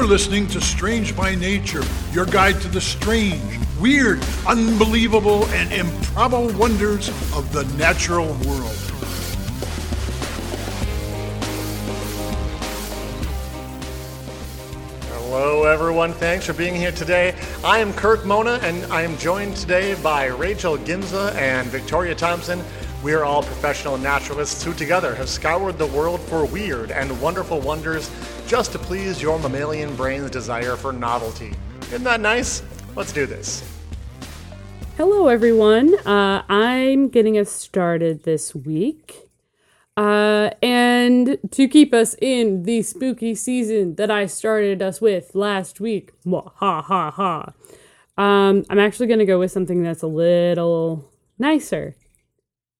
You're listening to Strange by Nature, your guide to the strange, weird, unbelievable, and improbable wonders of the natural world. Hello, everyone. Thanks for being here today. I am Kirk Mona, and I am joined today by Rachel Ginza and Victoria Thompson. We are all professional naturalists who together have scoured the world for weird and wonderful wonders just to please your mammalian brain's desire for novelty. Isn't that nice? Let's do this. Hello, everyone. Uh, I'm getting us started this week. Uh, and to keep us in the spooky season that I started us with last week, ha ha ha. Um, I'm actually going to go with something that's a little nicer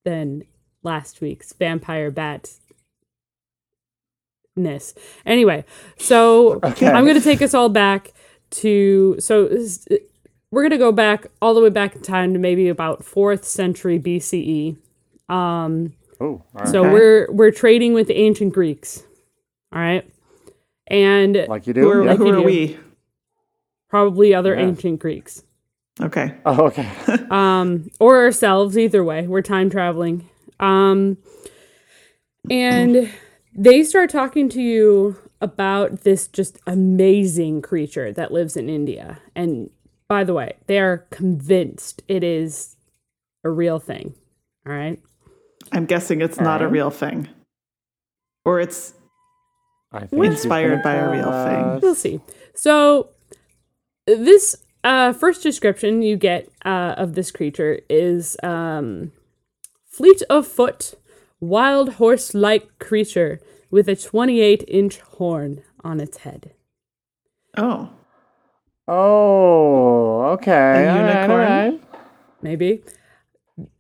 than last week's vampire bat ness. Anyway, so Okay. I'm going to take us all back to so we're going to go back all the way back in time to maybe about 4th century BCE. Um Oh, all right. so Okay. we're we're trading with the ancient Greeks. All right? And like you do. Who are, yeah. who you are do. we? probably other Yeah. ancient Greeks. Okay. Oh, okay. um, or ourselves. Either way, we're time traveling. Um, and they start talking to you about this just amazing creature that lives in India. And by the way, they are convinced it is a real thing. All right. I'm guessing it's not a real thing. Or it's I think Inspired by a tell real thing. We'll see. So, this uh, first description you get uh, of this creature is um, fleet of foot, wild horse like creature with a 28 inch horn on its head. oh. Oh, okay. A all right, all unicorn? right. Maybe.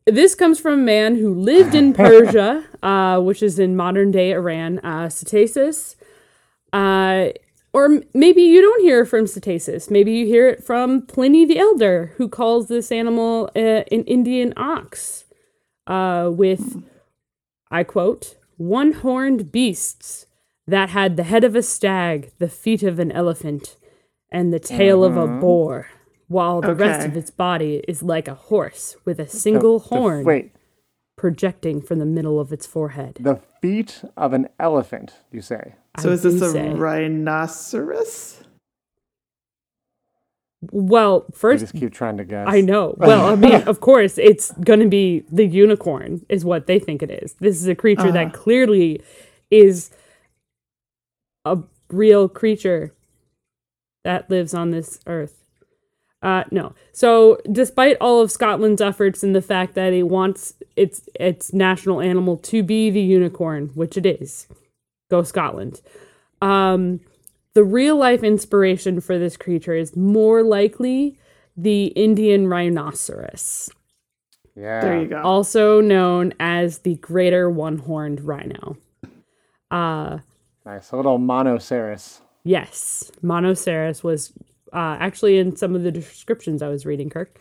This comes from a man who lived in Persia, uh, which is in modern day Iran, uh, Ctesias. Uh, or maybe you don't hear from Ctesias. Maybe you hear it from Pliny the Elder, who calls this animal uh, an Indian ox, uh, with, I quote, one horned beasts that had the head of a stag, the feet of an elephant, and the tail of a mm-hmm. boar, while the rest of its body is like a horse with a single The- horn Wait, projecting from the middle of its forehead. the feet of an elephant, you say? So I is this a say. rhinoceros? Well, You first, just keep trying to guess. I know. Well, I mean, of course, it's going to be the unicorn, is what they think it is. This is a creature that clearly is a real creature that lives on this earth. Uh, no. So, despite all of Scotland's efforts and the fact that it wants its its national animal to be the unicorn, which it is, go Scotland. Um, the real life inspiration for this creature is more likely the Indian rhinoceros, Yeah. There you go. also known as the greater one horned rhino. Uh, Nice. A little monoceros. yes, Monoceros was uh, actually in some of the descriptions I was reading, Kirk.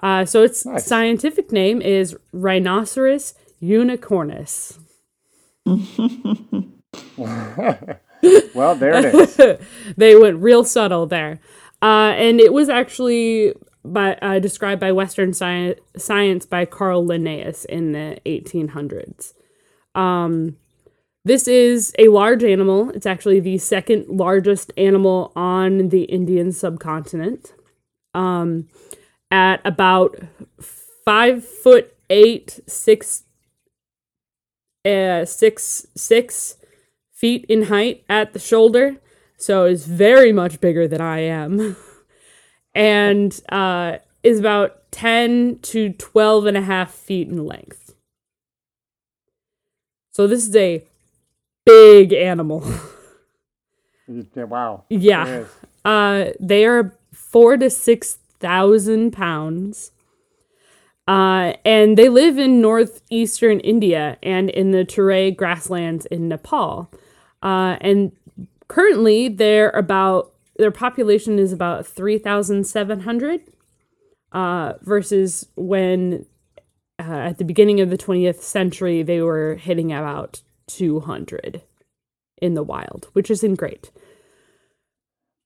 Uh, so its Nice. scientific name is Rhinoceros unicornis. Well, there it is. they went real subtle there. Uh, and it was actually by, uh, described by Western sci- science by Carl Linnaeus in the 1800s. Um, this is a large animal. It's actually the second largest animal on the Indian subcontinent. Um, at about five foot eight, six, uh, six, six feet in height at the shoulder, so is very much bigger than I am, and uh, is about 10 to 12 and a half feet in length. So this is a big animal. Wow. yeah. Uh, they are four to six thousand pounds. Uh, and they live in northeastern India and in the Terai grasslands in Nepal. Uh, and currently, they're about their population is about three thousand seven hundred. Uh, versus when uh, at the beginning of the twentieth century they were hitting about two hundred in the wild, which isn't great.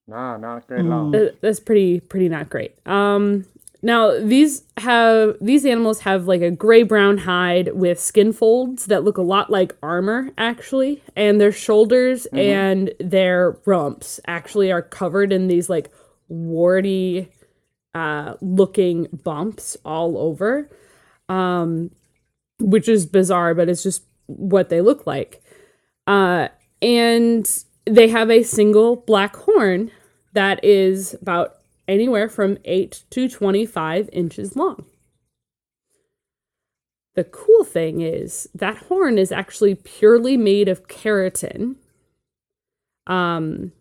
No, not great at all. That's pretty pretty not great. Um, now these have these animals have like a gray brown hide with skin folds that look a lot like armor actually, and their shoulders and their rumps actually are covered in these like warty uh looking bumps all over. Um which is bizarre, but it's just what they look like. Uh and they have a single black horn that is about anywhere from 8 to 25 inches long. The cool thing is that horn is actually purely made of keratin. Um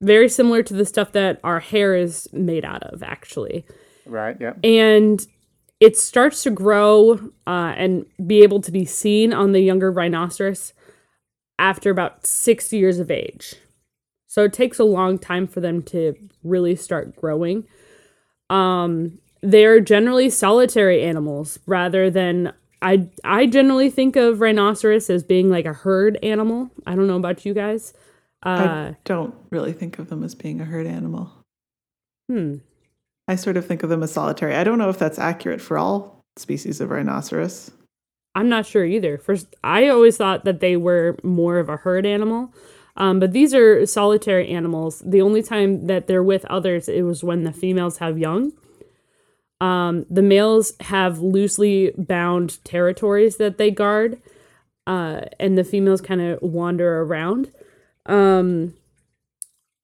very similar to the stuff that our hair is made out of actually. Right, yeah. And it starts to grow uh, and be able to be seen on the younger rhinoceros after about six years of age. So it takes a long time for them to really start growing. Um, they're generally solitary animals rather than I I generally think of rhinoceros as being like a herd animal. I don't know about you guys. Uh, I don't really think of them as being a herd animal. hmm. I sort of think of them as solitary. I don't know if that's accurate for all species of rhinoceros. I'm not sure either. First, I always thought that they were more of a herd animal, um, but these are solitary animals. The only time that they're with others it was when the females have young. Um, the males have loosely bound territories that they guard, uh, and the females kind of wander around. Um,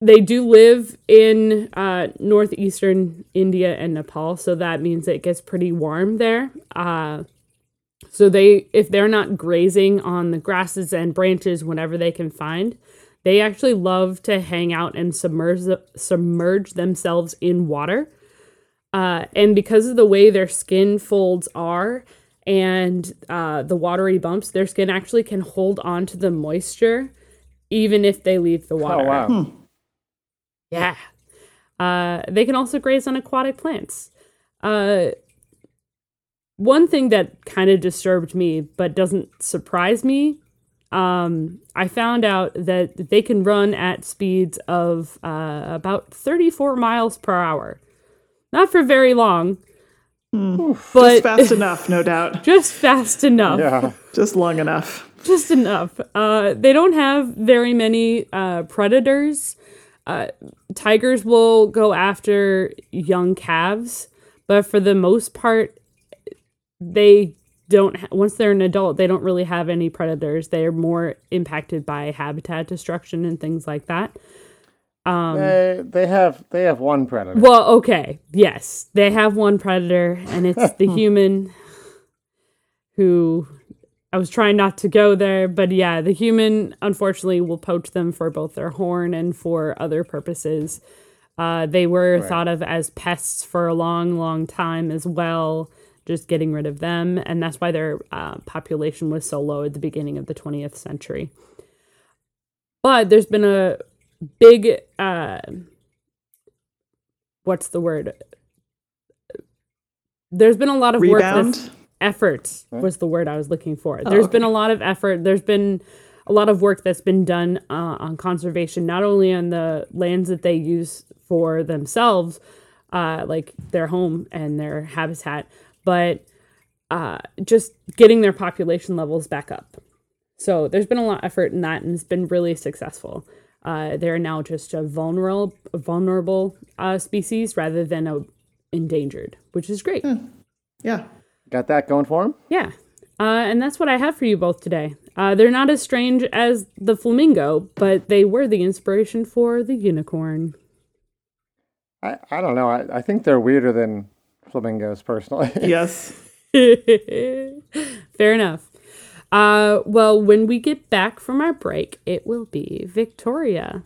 they do live in uh, northeastern India and Nepal, so that means it gets pretty warm there. Uh, so they, if they're not grazing on the grasses and branches whenever they can find, they actually love to hang out and submerge submerge themselves in water. Uh, and because of the way their skin folds are and uh, the watery bumps, their skin actually can hold on to the moisture even if they leave the water. Oh, wow. Yeah. Uh, they can also graze on aquatic plants. Uh, one thing that kind of disturbed me, but doesn't surprise me, um, I found out that they can run at speeds of uh, about 34 miles per hour. Not for very long, but Just fast enough, no doubt. just fast enough Yeah. Just long enough. just enough. Uh, they don't have very many uh, predators. Uh, tigers will go after young calves, but for the most part, they don't. Ha- once they're an adult, they don't really have any predators. They're more impacted by habitat destruction and things like that. they, they have they have one predator. Well, okay, yes, they have one predator, and it's the human who I was trying not to go there, but yeah, the human unfortunately will poach them for both their horn and for other purposes. Uh, they were thought of as pests for a long, long time as well, just getting rid of them. And that's why their uh, population was so low at the beginning of the 20th century. But there's been a big, uh, what's the word? There's been a lot of work Rebound. that's effort was the word I was looking for. There's been a lot of effort. There's been a lot of work that's been done uh, on conservation, not only on the lands that they use for themselves, uh, like their home and their habitat, but uh, just getting their population levels back up. So there's been a lot of effort in that, and it's been really successful. Uh, they're now just a vulnerable, vulnerable uh, species rather than a endangered, which is great. Yeah. Got that going for them. Yeah. Uh, and that's what I have for you both today. Uh, they're not as strange as the flamingo, but they were the inspiration for the unicorn. I, I don't know. I, I think they're weirder than flamingos personally. Yes. Fair enough. Uh, well, when we get back from our break, it will be Victoria.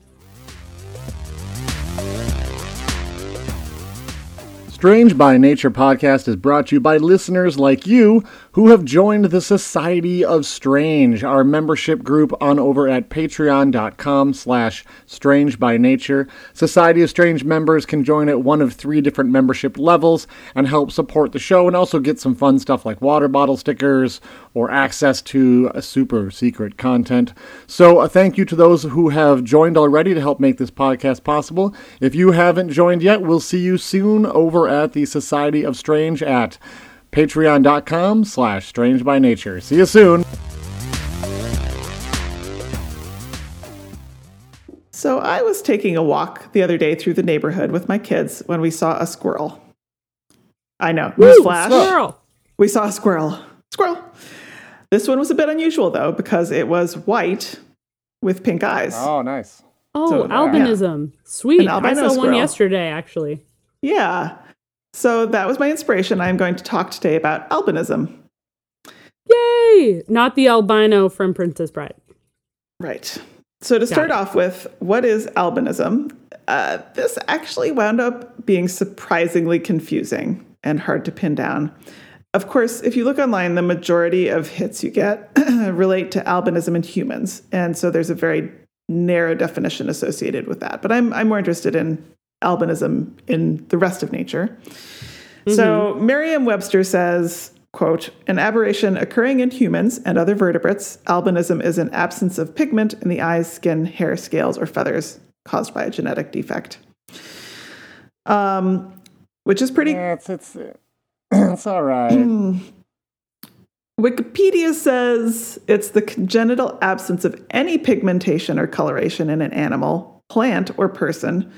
Strange by Nature podcast is brought to you by listeners like you who have joined the Society of Strange, our membership group on over at patreon.com slash strange by nature. Society of Strange members can join at one of three different membership levels and help support the show and also get some fun stuff like water bottle stickers or access to super secret content. So a thank you to those who have joined already to help make this podcast possible. If you haven't joined yet, we'll see you soon over at the Society of Strange at patreon.com slash strange by nature. See you soon. So I was taking a walk the other day through the neighborhood with my kids when we saw a squirrel. I know, newsflash. Squirrel. We saw a squirrel. Squirrel. This one was a bit unusual though because it was white with pink eyes. Oh, nice. Oh, So, yeah. albinism. Sweet. An I albino saw one yesterday, actually. Yeah. So that was my inspiration. I'm going to talk today about albinism. Yay! Not the albino from Princess Bride. Right. So to start it. off with, what is albinism? Uh, this actually wound up being surprisingly confusing and hard to pin down. Of course, if you look online, the majority of hits you get relate to albinism in humans, and so there's a very narrow definition associated with that. But I'm I'm more interested in albinism in the rest of nature. So Merriam-Webster says, quote, an aberration occurring in humans and other vertebrates, albinism is an absence of pigment in the eyes, skin, hair, scales, or feathers caused by a genetic defect. Um, which is pretty Yeah, it's it's it's all right. Wikipedia says it's the congenital absence of any pigmentation or coloration in an animal, plant, or person,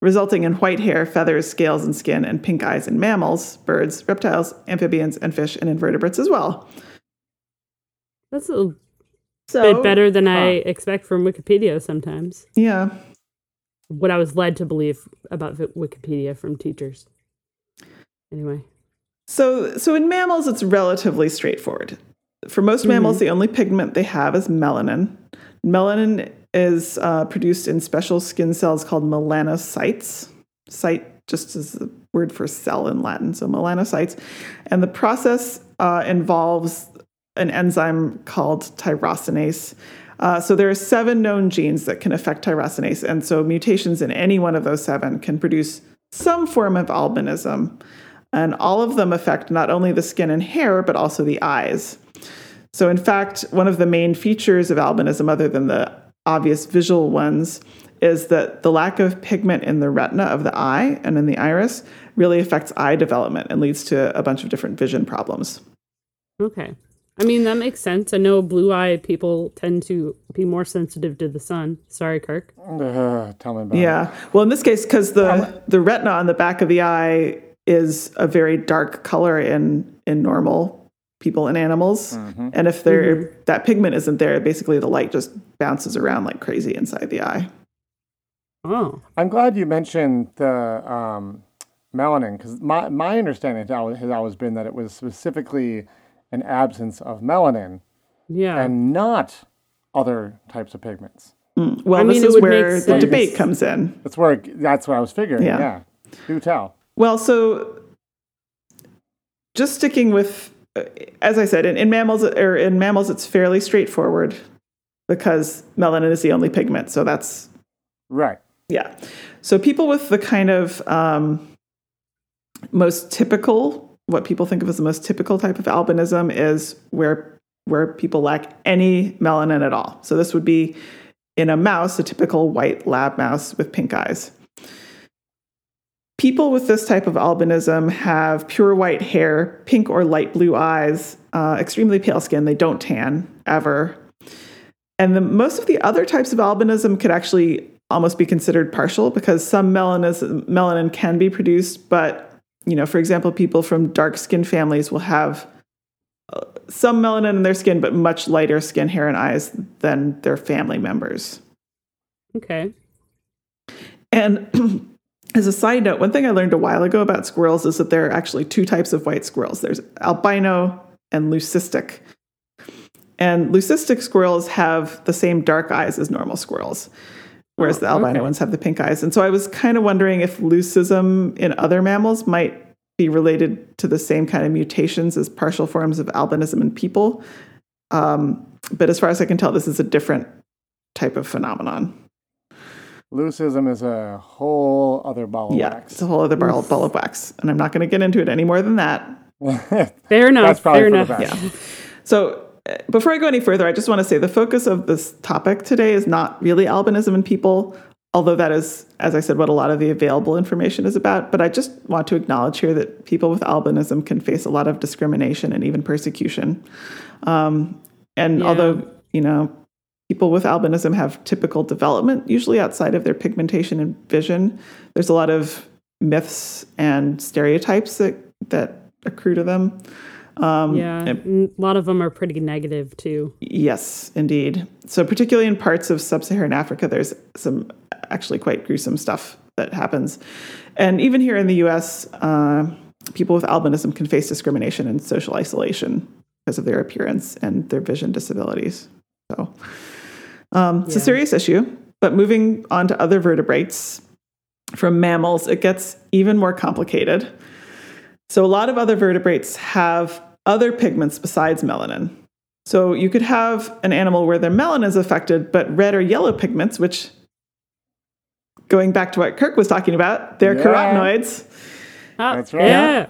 resulting in white hair, feathers, scales, and skin, and pink eyes in mammals, birds, reptiles, amphibians, and fish, and invertebrates as well. That's a So, bit better than I expect from Wikipedia sometimes. Yeah. What I was led to believe about Wikipedia from teachers. Anyway. So, so in mammals, it's relatively straightforward. For most mammals, mm-hmm. the only pigment they have is melanin. Melanin is uh, produced in special skin cells called melanocytes. Cyte just is the word for cell in Latin, so melanocytes. And the process uh, involves an enzyme called tyrosinase. Uh, so there are seven known genes that can affect tyrosinase, and so mutations in any one of those seven can produce some form of albinism. And all of them affect not only the skin and hair, but also the eyes. So, in fact, one of the main features of albinism, other than the obvious visual ones, is that the lack of pigment in the retina of the eye and in the iris really affects eye development and leads to a bunch of different vision problems. Okay. I mean, that makes sense. I know blue eyed people tend to be more sensitive to the sun. Sorry, Kirk. Ugh, tell me about it. Yeah. Well, in this case, because the, the retina on the back of the eye is a very dark color in, in normal people and animals. Mm-hmm. And if there mm-hmm. that pigment isn't there, basically the light just bounces around like crazy inside the eye. Oh. I'm glad you mentioned the um, melanin because my, my understanding has always, been that it was specifically an absence of melanin Yeah. and not other types of pigments. Mm. Well, I mean, this it is would where the debate comes in. That's where it, that's what I was figuring. Yeah. Yeah. Do tell. Well, so just sticking with, as I said, in, in mammals or in mammals, it's fairly straightforward because melanin is the only pigment. So that's Right. yeah. So people with the kind of um, most typical, what people think of as the most typical type of albinism is where where people lack any melanin at all. So this would be in a mouse, a typical white lab mouse with pink eyes. People with this type of albinism have pure white hair, pink or light blue eyes, uh, extremely pale skin. They don't tan ever. And the, most of the other types of albinism could actually almost be considered partial because some melanin, melanin can be produced, but you know, for example, people from dark skin families will have uh, some melanin in their skin, but much lighter skin, hair, and eyes than their family members. Okay. And as a side note, one thing I learned a while ago about squirrels is that there are actually two types of white squirrels there's albino and leucistic. And leucistic squirrels have the same dark eyes as normal squirrels, whereas the albino okay. ones have the pink eyes. And so I was kind of wondering if leucism in other mammals might be related to the same kind of mutations as partial forms of albinism in people. Um, but as far as I can tell, this is a different type of phenomenon. Leucism is a whole other ball of Yeah, wax. it's a whole other ball, ball of wax. And I'm not going to get into it any more than that. Fair enough. That's probably fair for enough. the best. Yeah. So uh, before I go any further, I just want to say the focus of this topic today is not really albinism in people, although that is, as I said, what a lot of the available information is about. But I just want to acknowledge here that people with albinism can face a lot of discrimination and even persecution. Um, and Yeah. although, you know, people with albinism have typical development, usually outside of their pigmentation and vision, there's a lot of myths and stereotypes that, that accrue to them. Um, Yeah, and- a lot of them are pretty negative too. Yes, indeed. So, particularly in parts of sub Saharan Africa, there's some actually quite gruesome stuff that happens. And even here in the US, uh, people with albinism can face discrimination and social isolation because of their appearance and their vision disabilities. So, um, it's a serious issue. But moving on to other vertebrates, from mammals, it gets even more complicated. So, a lot of other vertebrates have other pigments besides melanin. So, you could have an animal where their melanin is affected, but red or yellow pigments, which, going back to what Kirk was talking about, they're Yeah. carotenoids. That's right. Yeah.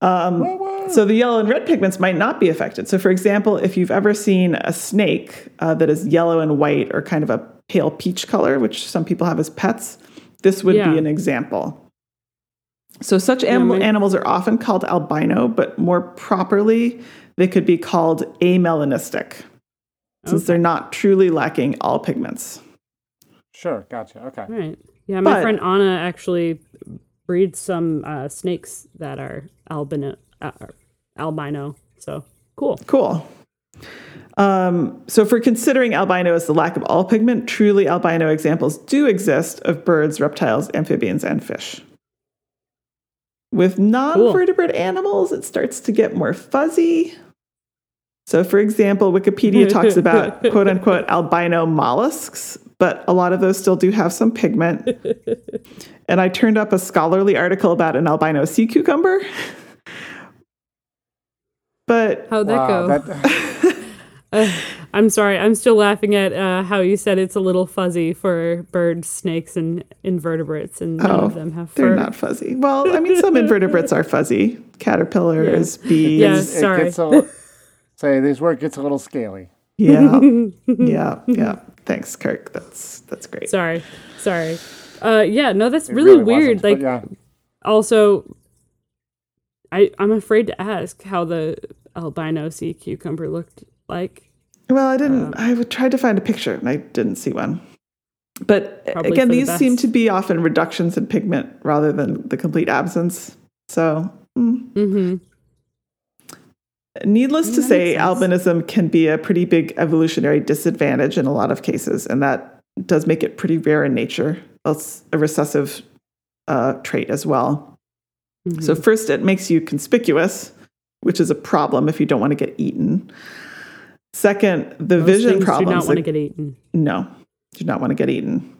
Um, so the yellow and red pigments might not be affected. So, for example, if you've ever seen a snake uh, that is yellow and white or kind of a pale peach color, which some people have as pets, this would Yeah. be an example. So, such anim- my- animals are often called albino, but more properly, they could be called amelanistic, since Okay. they're not truly lacking all pigments. Sure, gotcha. Okay. All right. Yeah, my But- friend Anna actually breeds some uh, snakes that are albino, uh, albino. So cool. Cool. Um, so, for considering albino as the lack of all pigment, truly albino examples do exist of birds, reptiles, amphibians, and fish. With non vertebrate animals, it starts to get more fuzzy. So, for example, Wikipedia talks about quote unquote albino mollusks, but a lot of those still do have some pigment. and I turned up a scholarly article about an albino sea cucumber. But How'd that Wow, go? that, Uh, I'm sorry. I'm still laughing at uh, how you said it's a little fuzzy for birds, snakes, and invertebrates, and none Oh, of them have fur. They're not fuzzy. Well, I mean, some invertebrates are fuzzy. Caterpillars, bees. Yes. it Sorry. gets a say this work gets a little scaly. Yeah. yeah. Yeah. Thanks, Kirk. That's that's great. Sorry. Sorry. Uh, yeah. No, that's It really, wasn't, weird. but Like, yeah, also, I I'm afraid to ask how the albino sea cucumber looked like. Well, I didn't. I tried to find a picture and I didn't see one. But again, the these seem to be often reductions in pigment rather than the complete absence. So, mm. Mm-hmm. needless to say, albinism can be a pretty big evolutionary disadvantage in a lot of cases, and that does make it pretty rare in nature. That's a recessive uh, trait as well. Mm-hmm. So, first, it makes you conspicuous, which is a problem if you don't want to get eaten. Second, the vision problems. Do not want to get eaten. no, do not want to get eaten.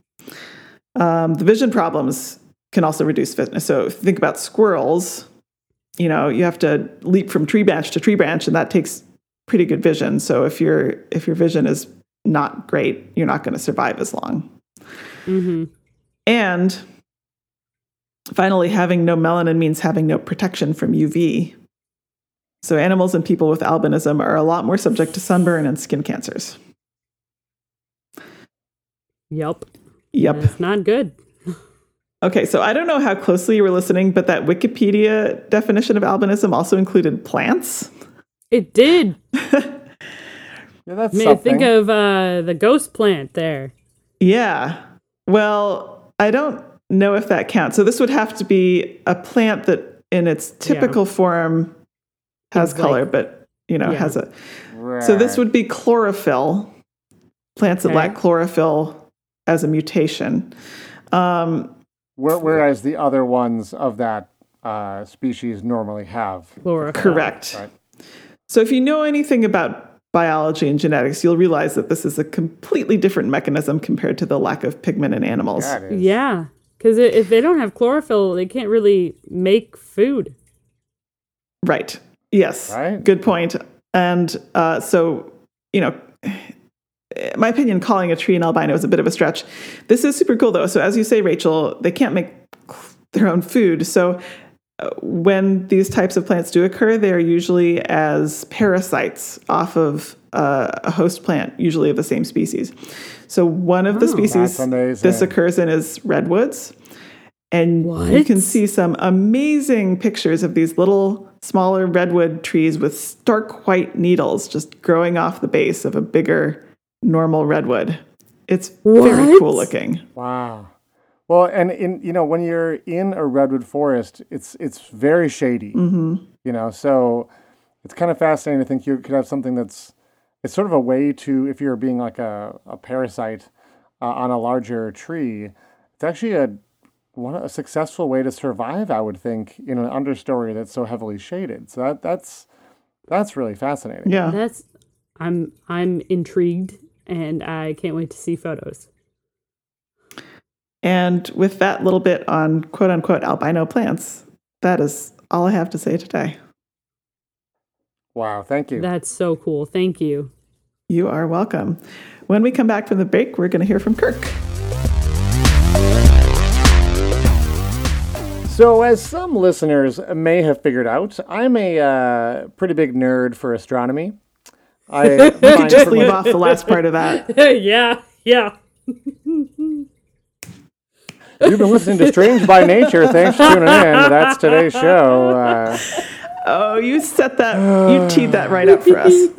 Um, the vision problems can also reduce fitness. So, if you think about squirrels, you know, you have to leap from tree branch to tree branch, and that takes pretty good vision. So, if your if your vision is not great, you're not going to survive as long. Mm-hmm. And finally, having no melanin means having no protection from UV. So, animals and people with albinism are a lot more subject to sunburn and skin cancers. Yep. Yep. It's not good. Okay, so I don't know how closely you were listening, but that Wikipedia definition of albinism also included plants. It did. yeah, that's Made me something. think of uh, the ghost plant there. Yeah. Well, I don't know if that counts. So this would have to be a plant that in its typical form has It's color, like- but you know, Yeah. has a So this would be chlorophyll. Plants that lack chlorophyll as a mutation. Um, whereas the other ones of that uh, species normally have. Chlorophyll. correct. Right. So if you know anything about biology and genetics, you'll realize that this is a completely different mechanism compared to the lack of pigment in animals. Yeah, because if they don't have chlorophyll, they can't really make food. Right. Yes. Right. Good point. And uh, so, you know, my opinion, calling a tree an albino is a bit of a stretch. This is super cool, though. So, as you say, Rachel, they can't make their own food. So, uh, when these types of plants do occur, they are usually as parasites off of uh, a host plant, usually of the same species. So, one of the species That's this occurs in is redwoods. And you can see some amazing pictures of these little smaller redwood trees with stark white needles just growing off the base of a bigger normal redwood. It's very cool looking. Wow. Well, and in you know when you're in a redwood forest, it's it's very shady. hmm You know, so it's kind of fascinating to think you could have something that's it's sort of a way to if you're being like a, a parasite uh, on a larger tree. It's actually a one a successful way to survive, I would think, in an understory that's so heavily shaded. So that that's that's really fascinating. Yeah. That's I'm I'm intrigued, and I can't wait to see photos. And with that little bit on quote unquote albino plants, that is all I have to say today. Wow, thank you. That's so cool. Thank you. You are welcome. When we come back from the break, we're going to hear from Kirk. So, as some listeners may have figured out, I'm a uh, pretty big nerd for astronomy. I find Just leave off the last part of that. yeah, yeah. You've been listening to Strange by Nature. Thanks for tuning in. That's today's show. Uh, Oh, you set that, you teed that right up for us.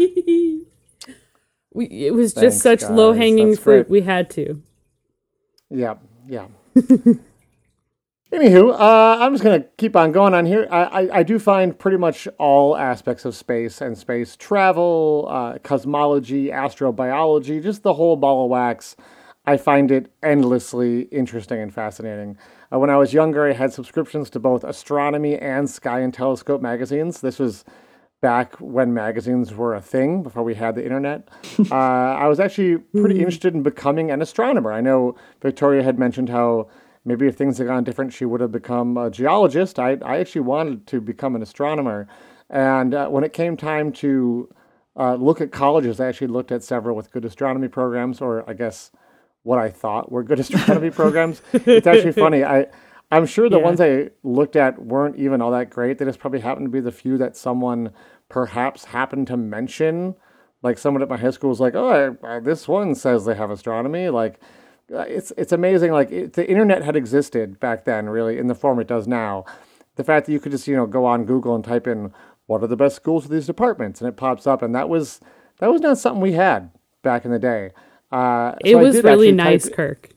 We, it was Thanks, just such guys. low hanging fruit. great. We had to. yeah, yeah. Anywho, uh, I'm just going to keep on going on here. I, I, I do find pretty much all aspects of space and space travel, uh, cosmology, astrobiology, just the whole ball of wax. I find it endlessly interesting and fascinating. Uh, when I was younger, I had subscriptions to both astronomy and sky and telescope magazines. This was back when magazines were a thing before we had the internet. uh, I was actually pretty interested in becoming an astronomer. I know Victoria had mentioned how maybe if things had gone different, she would have become a geologist. I, I actually wanted to become an astronomer. And uh, when it came time to uh, look at colleges, I actually looked at several with good astronomy programs, or I guess what I thought were good astronomy programs. It's actually funny. I I'm sure the Yeah. ones I looked at weren't even all that great. They just probably happened to be the few that someone perhaps happened to mention. Like someone at my high school was like, "Oh, I, uh, this one says they have astronomy." Like, uh, it's it's amazing. Like it, the internet had existed back then, really, in the form it does now. The fact that you could just you know go on Google and type in what are the best schools for these departments, and it pops up, and that was that was not something we had back in the day. Uh, It so was really actually type- nice, Kirk.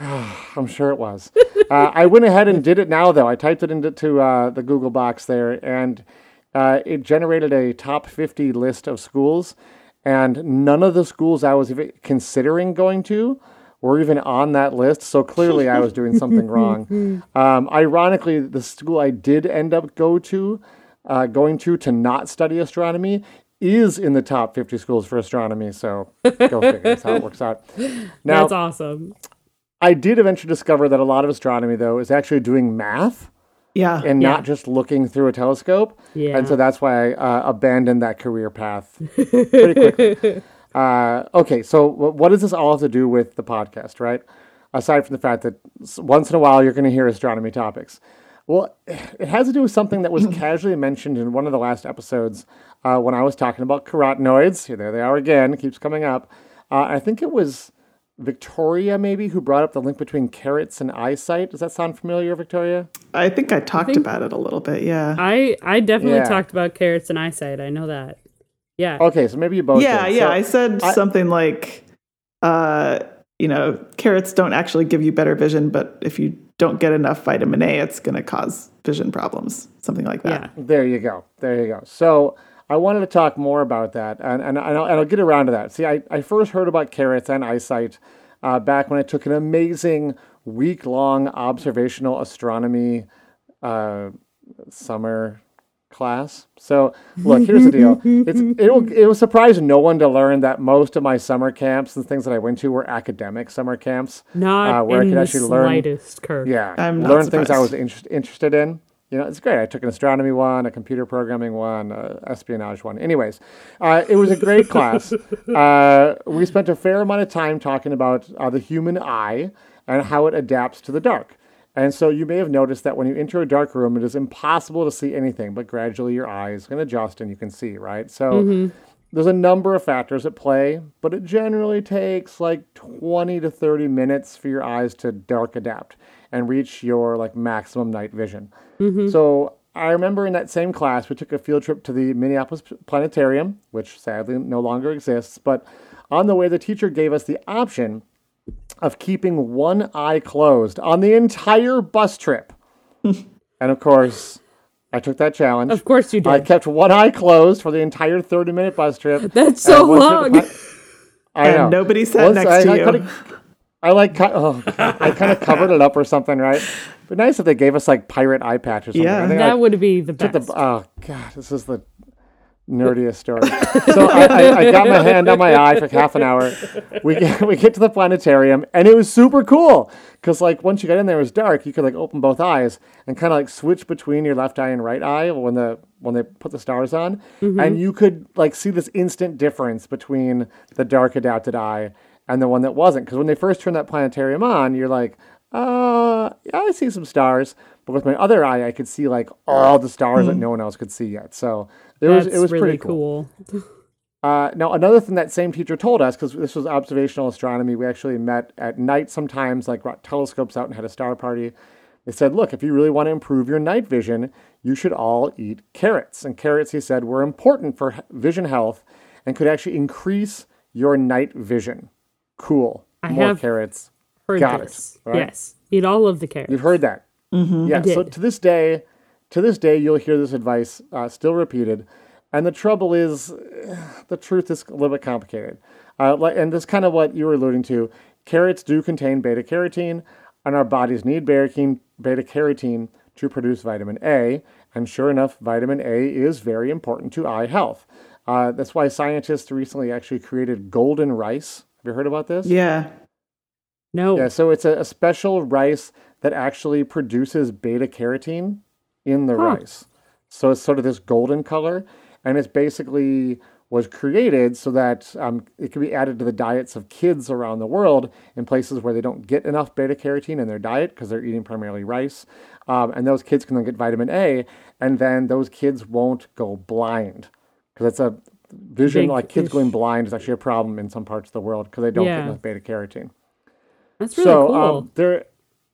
I'm sure it was. uh, I went ahead and did it now, though. I typed it into to, uh, the Google box there, and uh, it generated a top 50 list of schools. And none of the schools I was even considering going to were even on that list. So clearly, I was doing something wrong. Um, ironically, the school I did end up go to, uh, going to to not study astronomy, is in the top 50 schools for astronomy. So go figure. That's how it works out. Now, That's awesome. I did eventually discover that a lot of astronomy, though, is actually doing math Yeah. and Yeah. not just looking through a telescope. Yeah. And so that's why I uh, abandoned that career path pretty quickly. uh, okay, so wh- what does this all have to do with the podcast, right? Aside from the fact that once in a while you're going to hear astronomy topics. Well, it has to do with something that was casually mentioned in one of the last episodes uh, when I was talking about carotenoids. Here, there they are again. Keeps coming up. Uh, I think it was Victoria, maybe, who brought up the link between carrots and eyesight. Does that sound familiar, Victoria? I think I talked about it a little bit. Yeah. I I definitely Yeah. talked about carrots and eyesight. I know that. Yeah. Okay, so maybe you both. yeah. did. Yeah. So- I said I- something like, uh, you know, carrots don't actually give you better vision, but if you don't get enough vitamin A, it's going to cause vision problems. Something like that. Yeah. There you go. There you go. So I wanted to talk more about that, and and, and, I'll, and I'll get around to that. See, I, I first heard about carrots and eyesight uh, back when I took an amazing week long observational astronomy uh, summer class. So look, here's the deal. It's it will it will surprise no one to learn that most of my summer camps and things that I went to were academic summer camps. Not uh, where I could the actually learn slightest, Kirk. yeah, I'm not learn things I was interest, interested in. You know, it's great. I took an astronomy one, a computer programming one, a espionage one. Anyways, uh, it was a great class. Uh, we spent a fair amount of time talking about uh, the human eye and how it adapts to the dark. And so you may have noticed that when you enter a dark room, it is impossible to see anything, but gradually your eye is going to adjust and you can see, right? So there's a number of factors at play, but it generally takes like 20 to 30 minutes for your eyes to dark adapt and reach your like maximum night vision. Mm-hmm. So I remember in that same class, we took a field trip to the Minneapolis Planetarium, which sadly no longer exists. But on the way, the teacher gave us the option of keeping one eye closed on the entire bus trip. and of course, I took that challenge. Of course you did. I kept one eye closed for the entire 30 minute bus trip. That's so And once we hit the long. pla- I And know. nobody sat Once next I, to I you. I like, oh, I kind of covered it up or something, right? But nice if they gave us like pirate eye patch or something. Yeah. I think, that like, would be the best. the, oh god, this is the nerdiest story. so I, I, I got my hand on my eye for half an hour. We get, we get to the planetarium, and it was super cool because like once you got in there, it was dark. You could like open both eyes and kind of like switch between your left eye and right eye when the when they put the stars on, mm-hmm. and you could like see this instant difference between the dark adapted eye and the one that wasn't. Because when they first turned that planetarium on, you're like, uh, yeah, I see some stars. But with my other eye, I could see like all the stars that no one else could see yet. So it was it was really pretty cool. cool. Uh, now, another thing that same teacher told us, because this was observational astronomy, we actually met at night sometimes, like brought telescopes out and had a star party. They said, look, if you really want to improve your night vision, you should all eat carrots. And carrots, he said, were important for vision health and could actually increase your night vision. Cool. I More have carrots. Heard Got it, right? Yes. Eat all of the carrots. You've heard that. Yeah. So did. to this day, to this day, you'll hear this advice uh, still repeated. And the trouble is, the truth is a little bit complicated. Uh, and this is kind of what you were alluding to. Carrots do contain beta carotene, and our bodies need beta carotene to produce vitamin A. And sure enough, vitamin A is very important to eye health. Uh, that's why scientists recently actually created golden rice. Have you heard about this? yeah. no. Yeah, so it's a, a special rice that actually produces beta carotene in the rice. So it's sort of this golden color, and it's basically was created so that um, it can be added to the diets of kids around the world in places where they don't get enough beta carotene in their diet because they're eating primarily rice. Um, and those kids can then get vitamin A, and then those kids won't go blind because it's a vision Big like kids ish. going blind is actually a problem in some parts of the world because they don't Yeah. get enough beta carotene That's really so cool. um, there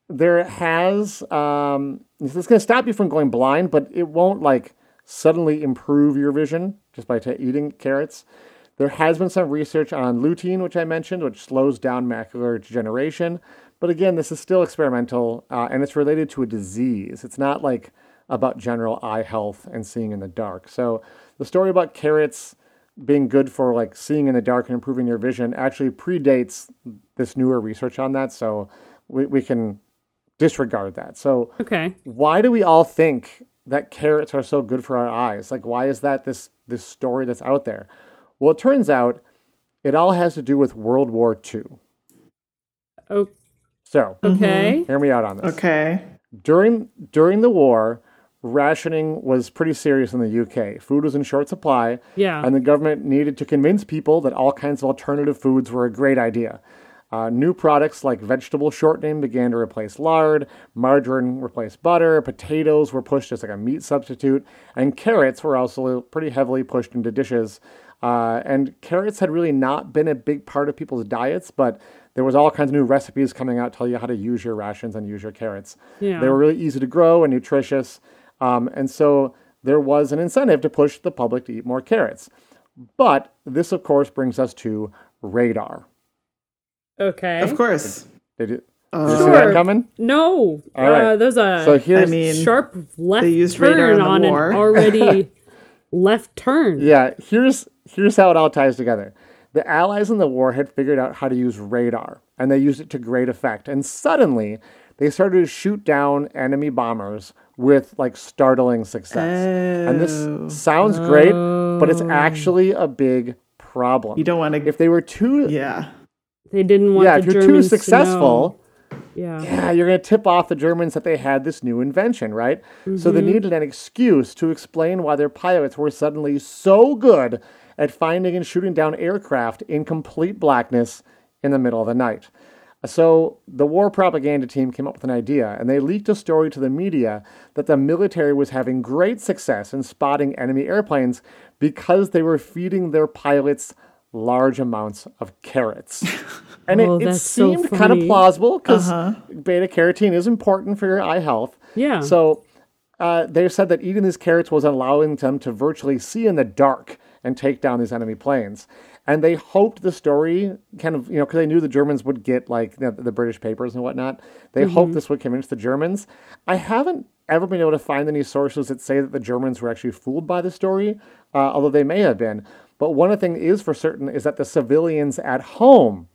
there has um, this is going to stop you from going blind but it won't like suddenly improve your vision just by ta eating carrots there has been some research on lutein which i mentioned which slows down macular degeneration but again this is still experimental uh, and it's related to a disease it's not like about general eye health and seeing in the dark so the story about carrots being good for like seeing in the dark and improving your vision actually predates this newer research on that. So we, we can disregard that. So okay. why do we all think that carrots are so good for our eyes? Like why is that this this story that's out there? Well, it turns out it all has to do with World War II. O- So okay. hear me out on this. Okay. during during the war, rationing was pretty serious in the UK. Food was in short supply, Yeah. and the government needed to convince people that all kinds of alternative foods were a great idea. Uh, new products like vegetable shortening began to replace lard, margarine replaced butter, potatoes were pushed as like a meat substitute, and carrots were also pretty heavily pushed into dishes. Uh, and carrots had really not been a big part of people's diets, but there was all kinds of new recipes coming out telling you how to use your rations and use your carrots. Yeah. They were really easy to grow and nutritious, um, and so there was an incentive to push the public to eat more carrots. But this, of course, brings us to radar. Okay. Of course. Did you, Uh, did you see Sure. that coming? No. All right. Uh, there's a So here's I mean, sharp left they used radar turn in the on war. an already left turn. Yeah, here's here's how it all ties together. The Allies in the war had figured out how to use radar, and they used it to great effect. And suddenly, they started to shoot down enemy bombers with like startling success. And Oh. this sounds great, but it's actually a big problem. You don't want to. if they were too Yeah. They didn't want yeah, the if you're too Germans to successful, Yeah. yeah, you're going to tip off the Germans that they had this new invention, right? So Mm-hmm. they needed an excuse to explain why their pilots were suddenly so good at finding and shooting down aircraft in complete blackness in the middle of the night. So the war propaganda team came up with an idea, and they leaked a story to the media that the military was having great success in spotting enemy airplanes because they were feeding their pilots large amounts of carrots. And Oh, it, it that's so seemed kind of plausible because beta carotene is important for your eye health. Yeah. So uh, they said that eating these carrots was allowing them to virtually see in the dark and take down these enemy planes. And they hoped the story kind of, you know, because they knew the Germans would get like know, the British papers and whatnot. They hoped this would convince the Germans. I haven't ever been able to find any sources that say that the Germans were actually fooled by the story, uh, although they may have been. But one of the things is for certain is that the civilians at home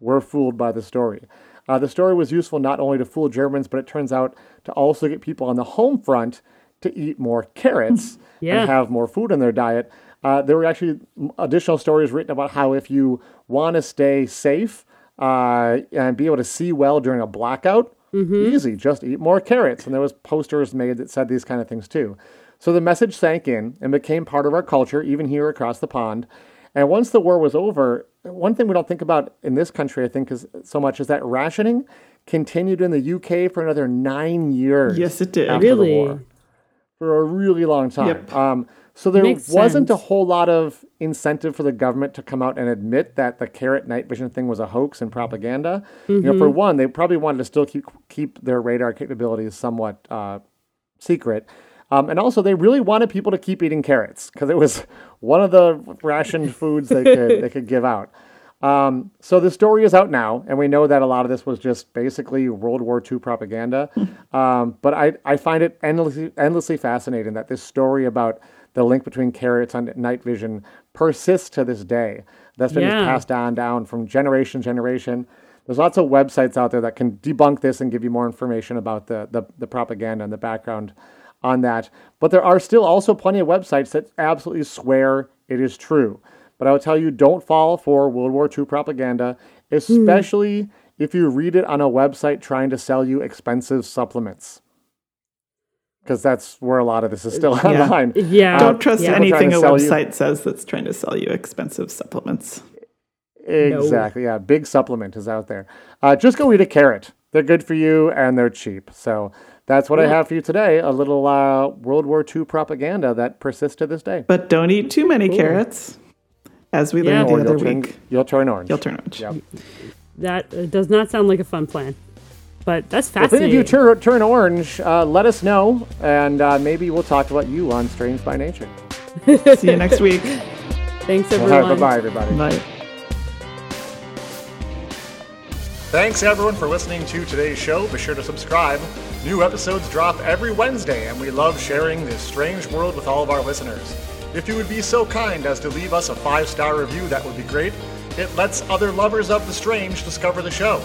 were fooled by the story. Uh, the story was useful not only to fool Germans, but it turns out to also get people on the home front to eat more carrots Yeah. and have more food in their diet. Uh, there were actually additional stories written about how if you want to stay safe uh, and be able to see well during a blackout, easy, just eat more carrots. And there was posters made that said these kind of things too. So the message sank in and became part of our culture, even here across the pond. And once the war was over, one thing we don't think about in this country, I think, is so much is that rationing continued in the UK for another nine years. Yes, it did. after the Really? war. For a really long time. Yep. Um, so there Makes wasn't a whole lot of incentive for the government to come out and admit that the carrot night vision thing was a hoax and propaganda. You know, Mm-hmm. for one, they probably wanted to still keep keep their radar capabilities somewhat uh, secret. Um, and also, they really wanted people to keep eating carrots because it was one of the rationed foods they could they could give out. Um, so the story is out now, and we know that a lot of this was just basically World War II propaganda. um, but I, I find it endlessly, endlessly fascinating that this story about the link between carrots and night vision persists to this day. That's been Yeah. passed on down from generation to generation. There's lots of websites out there that can debunk this and give you more information about the, the, the propaganda and the background on that. But there are still also plenty of websites that absolutely swear it is true. But I will tell you, don't fall for World War II propaganda, hmm. especially if you read it on a website trying to sell you expensive supplements. Because that's where a lot of this is still Yeah. online. Yeah. Don't trust yeah. Anything a sell you- website says that's trying to sell you expensive supplements. Exactly. Yeah. Big supplement is out there. Uh, just go eat a carrot. They're good for you and they're cheap. So that's what I have for you today. A little uh, World War II propaganda that persists to this day. But don't eat too many carrots, as we learned Or the other you'll turn, week. you'll turn orange. You'll turn orange. Yep. That uh, does not sound like a fun plan. But that's fascinating. If any of you turn, turn orange, uh, let us know, and uh, maybe we'll talk about you on Strange by Nature. See you next week. Thanks, All everyone. right, bye bye, everybody. Bye. Thanks everyone for listening to today's show. Be sure to subscribe. New episodes drop every Wednesday, and we love sharing this strange world with all of our listeners. If you would be so kind as to leave us a five star review, that would be great. It lets other lovers of the strange discover the show.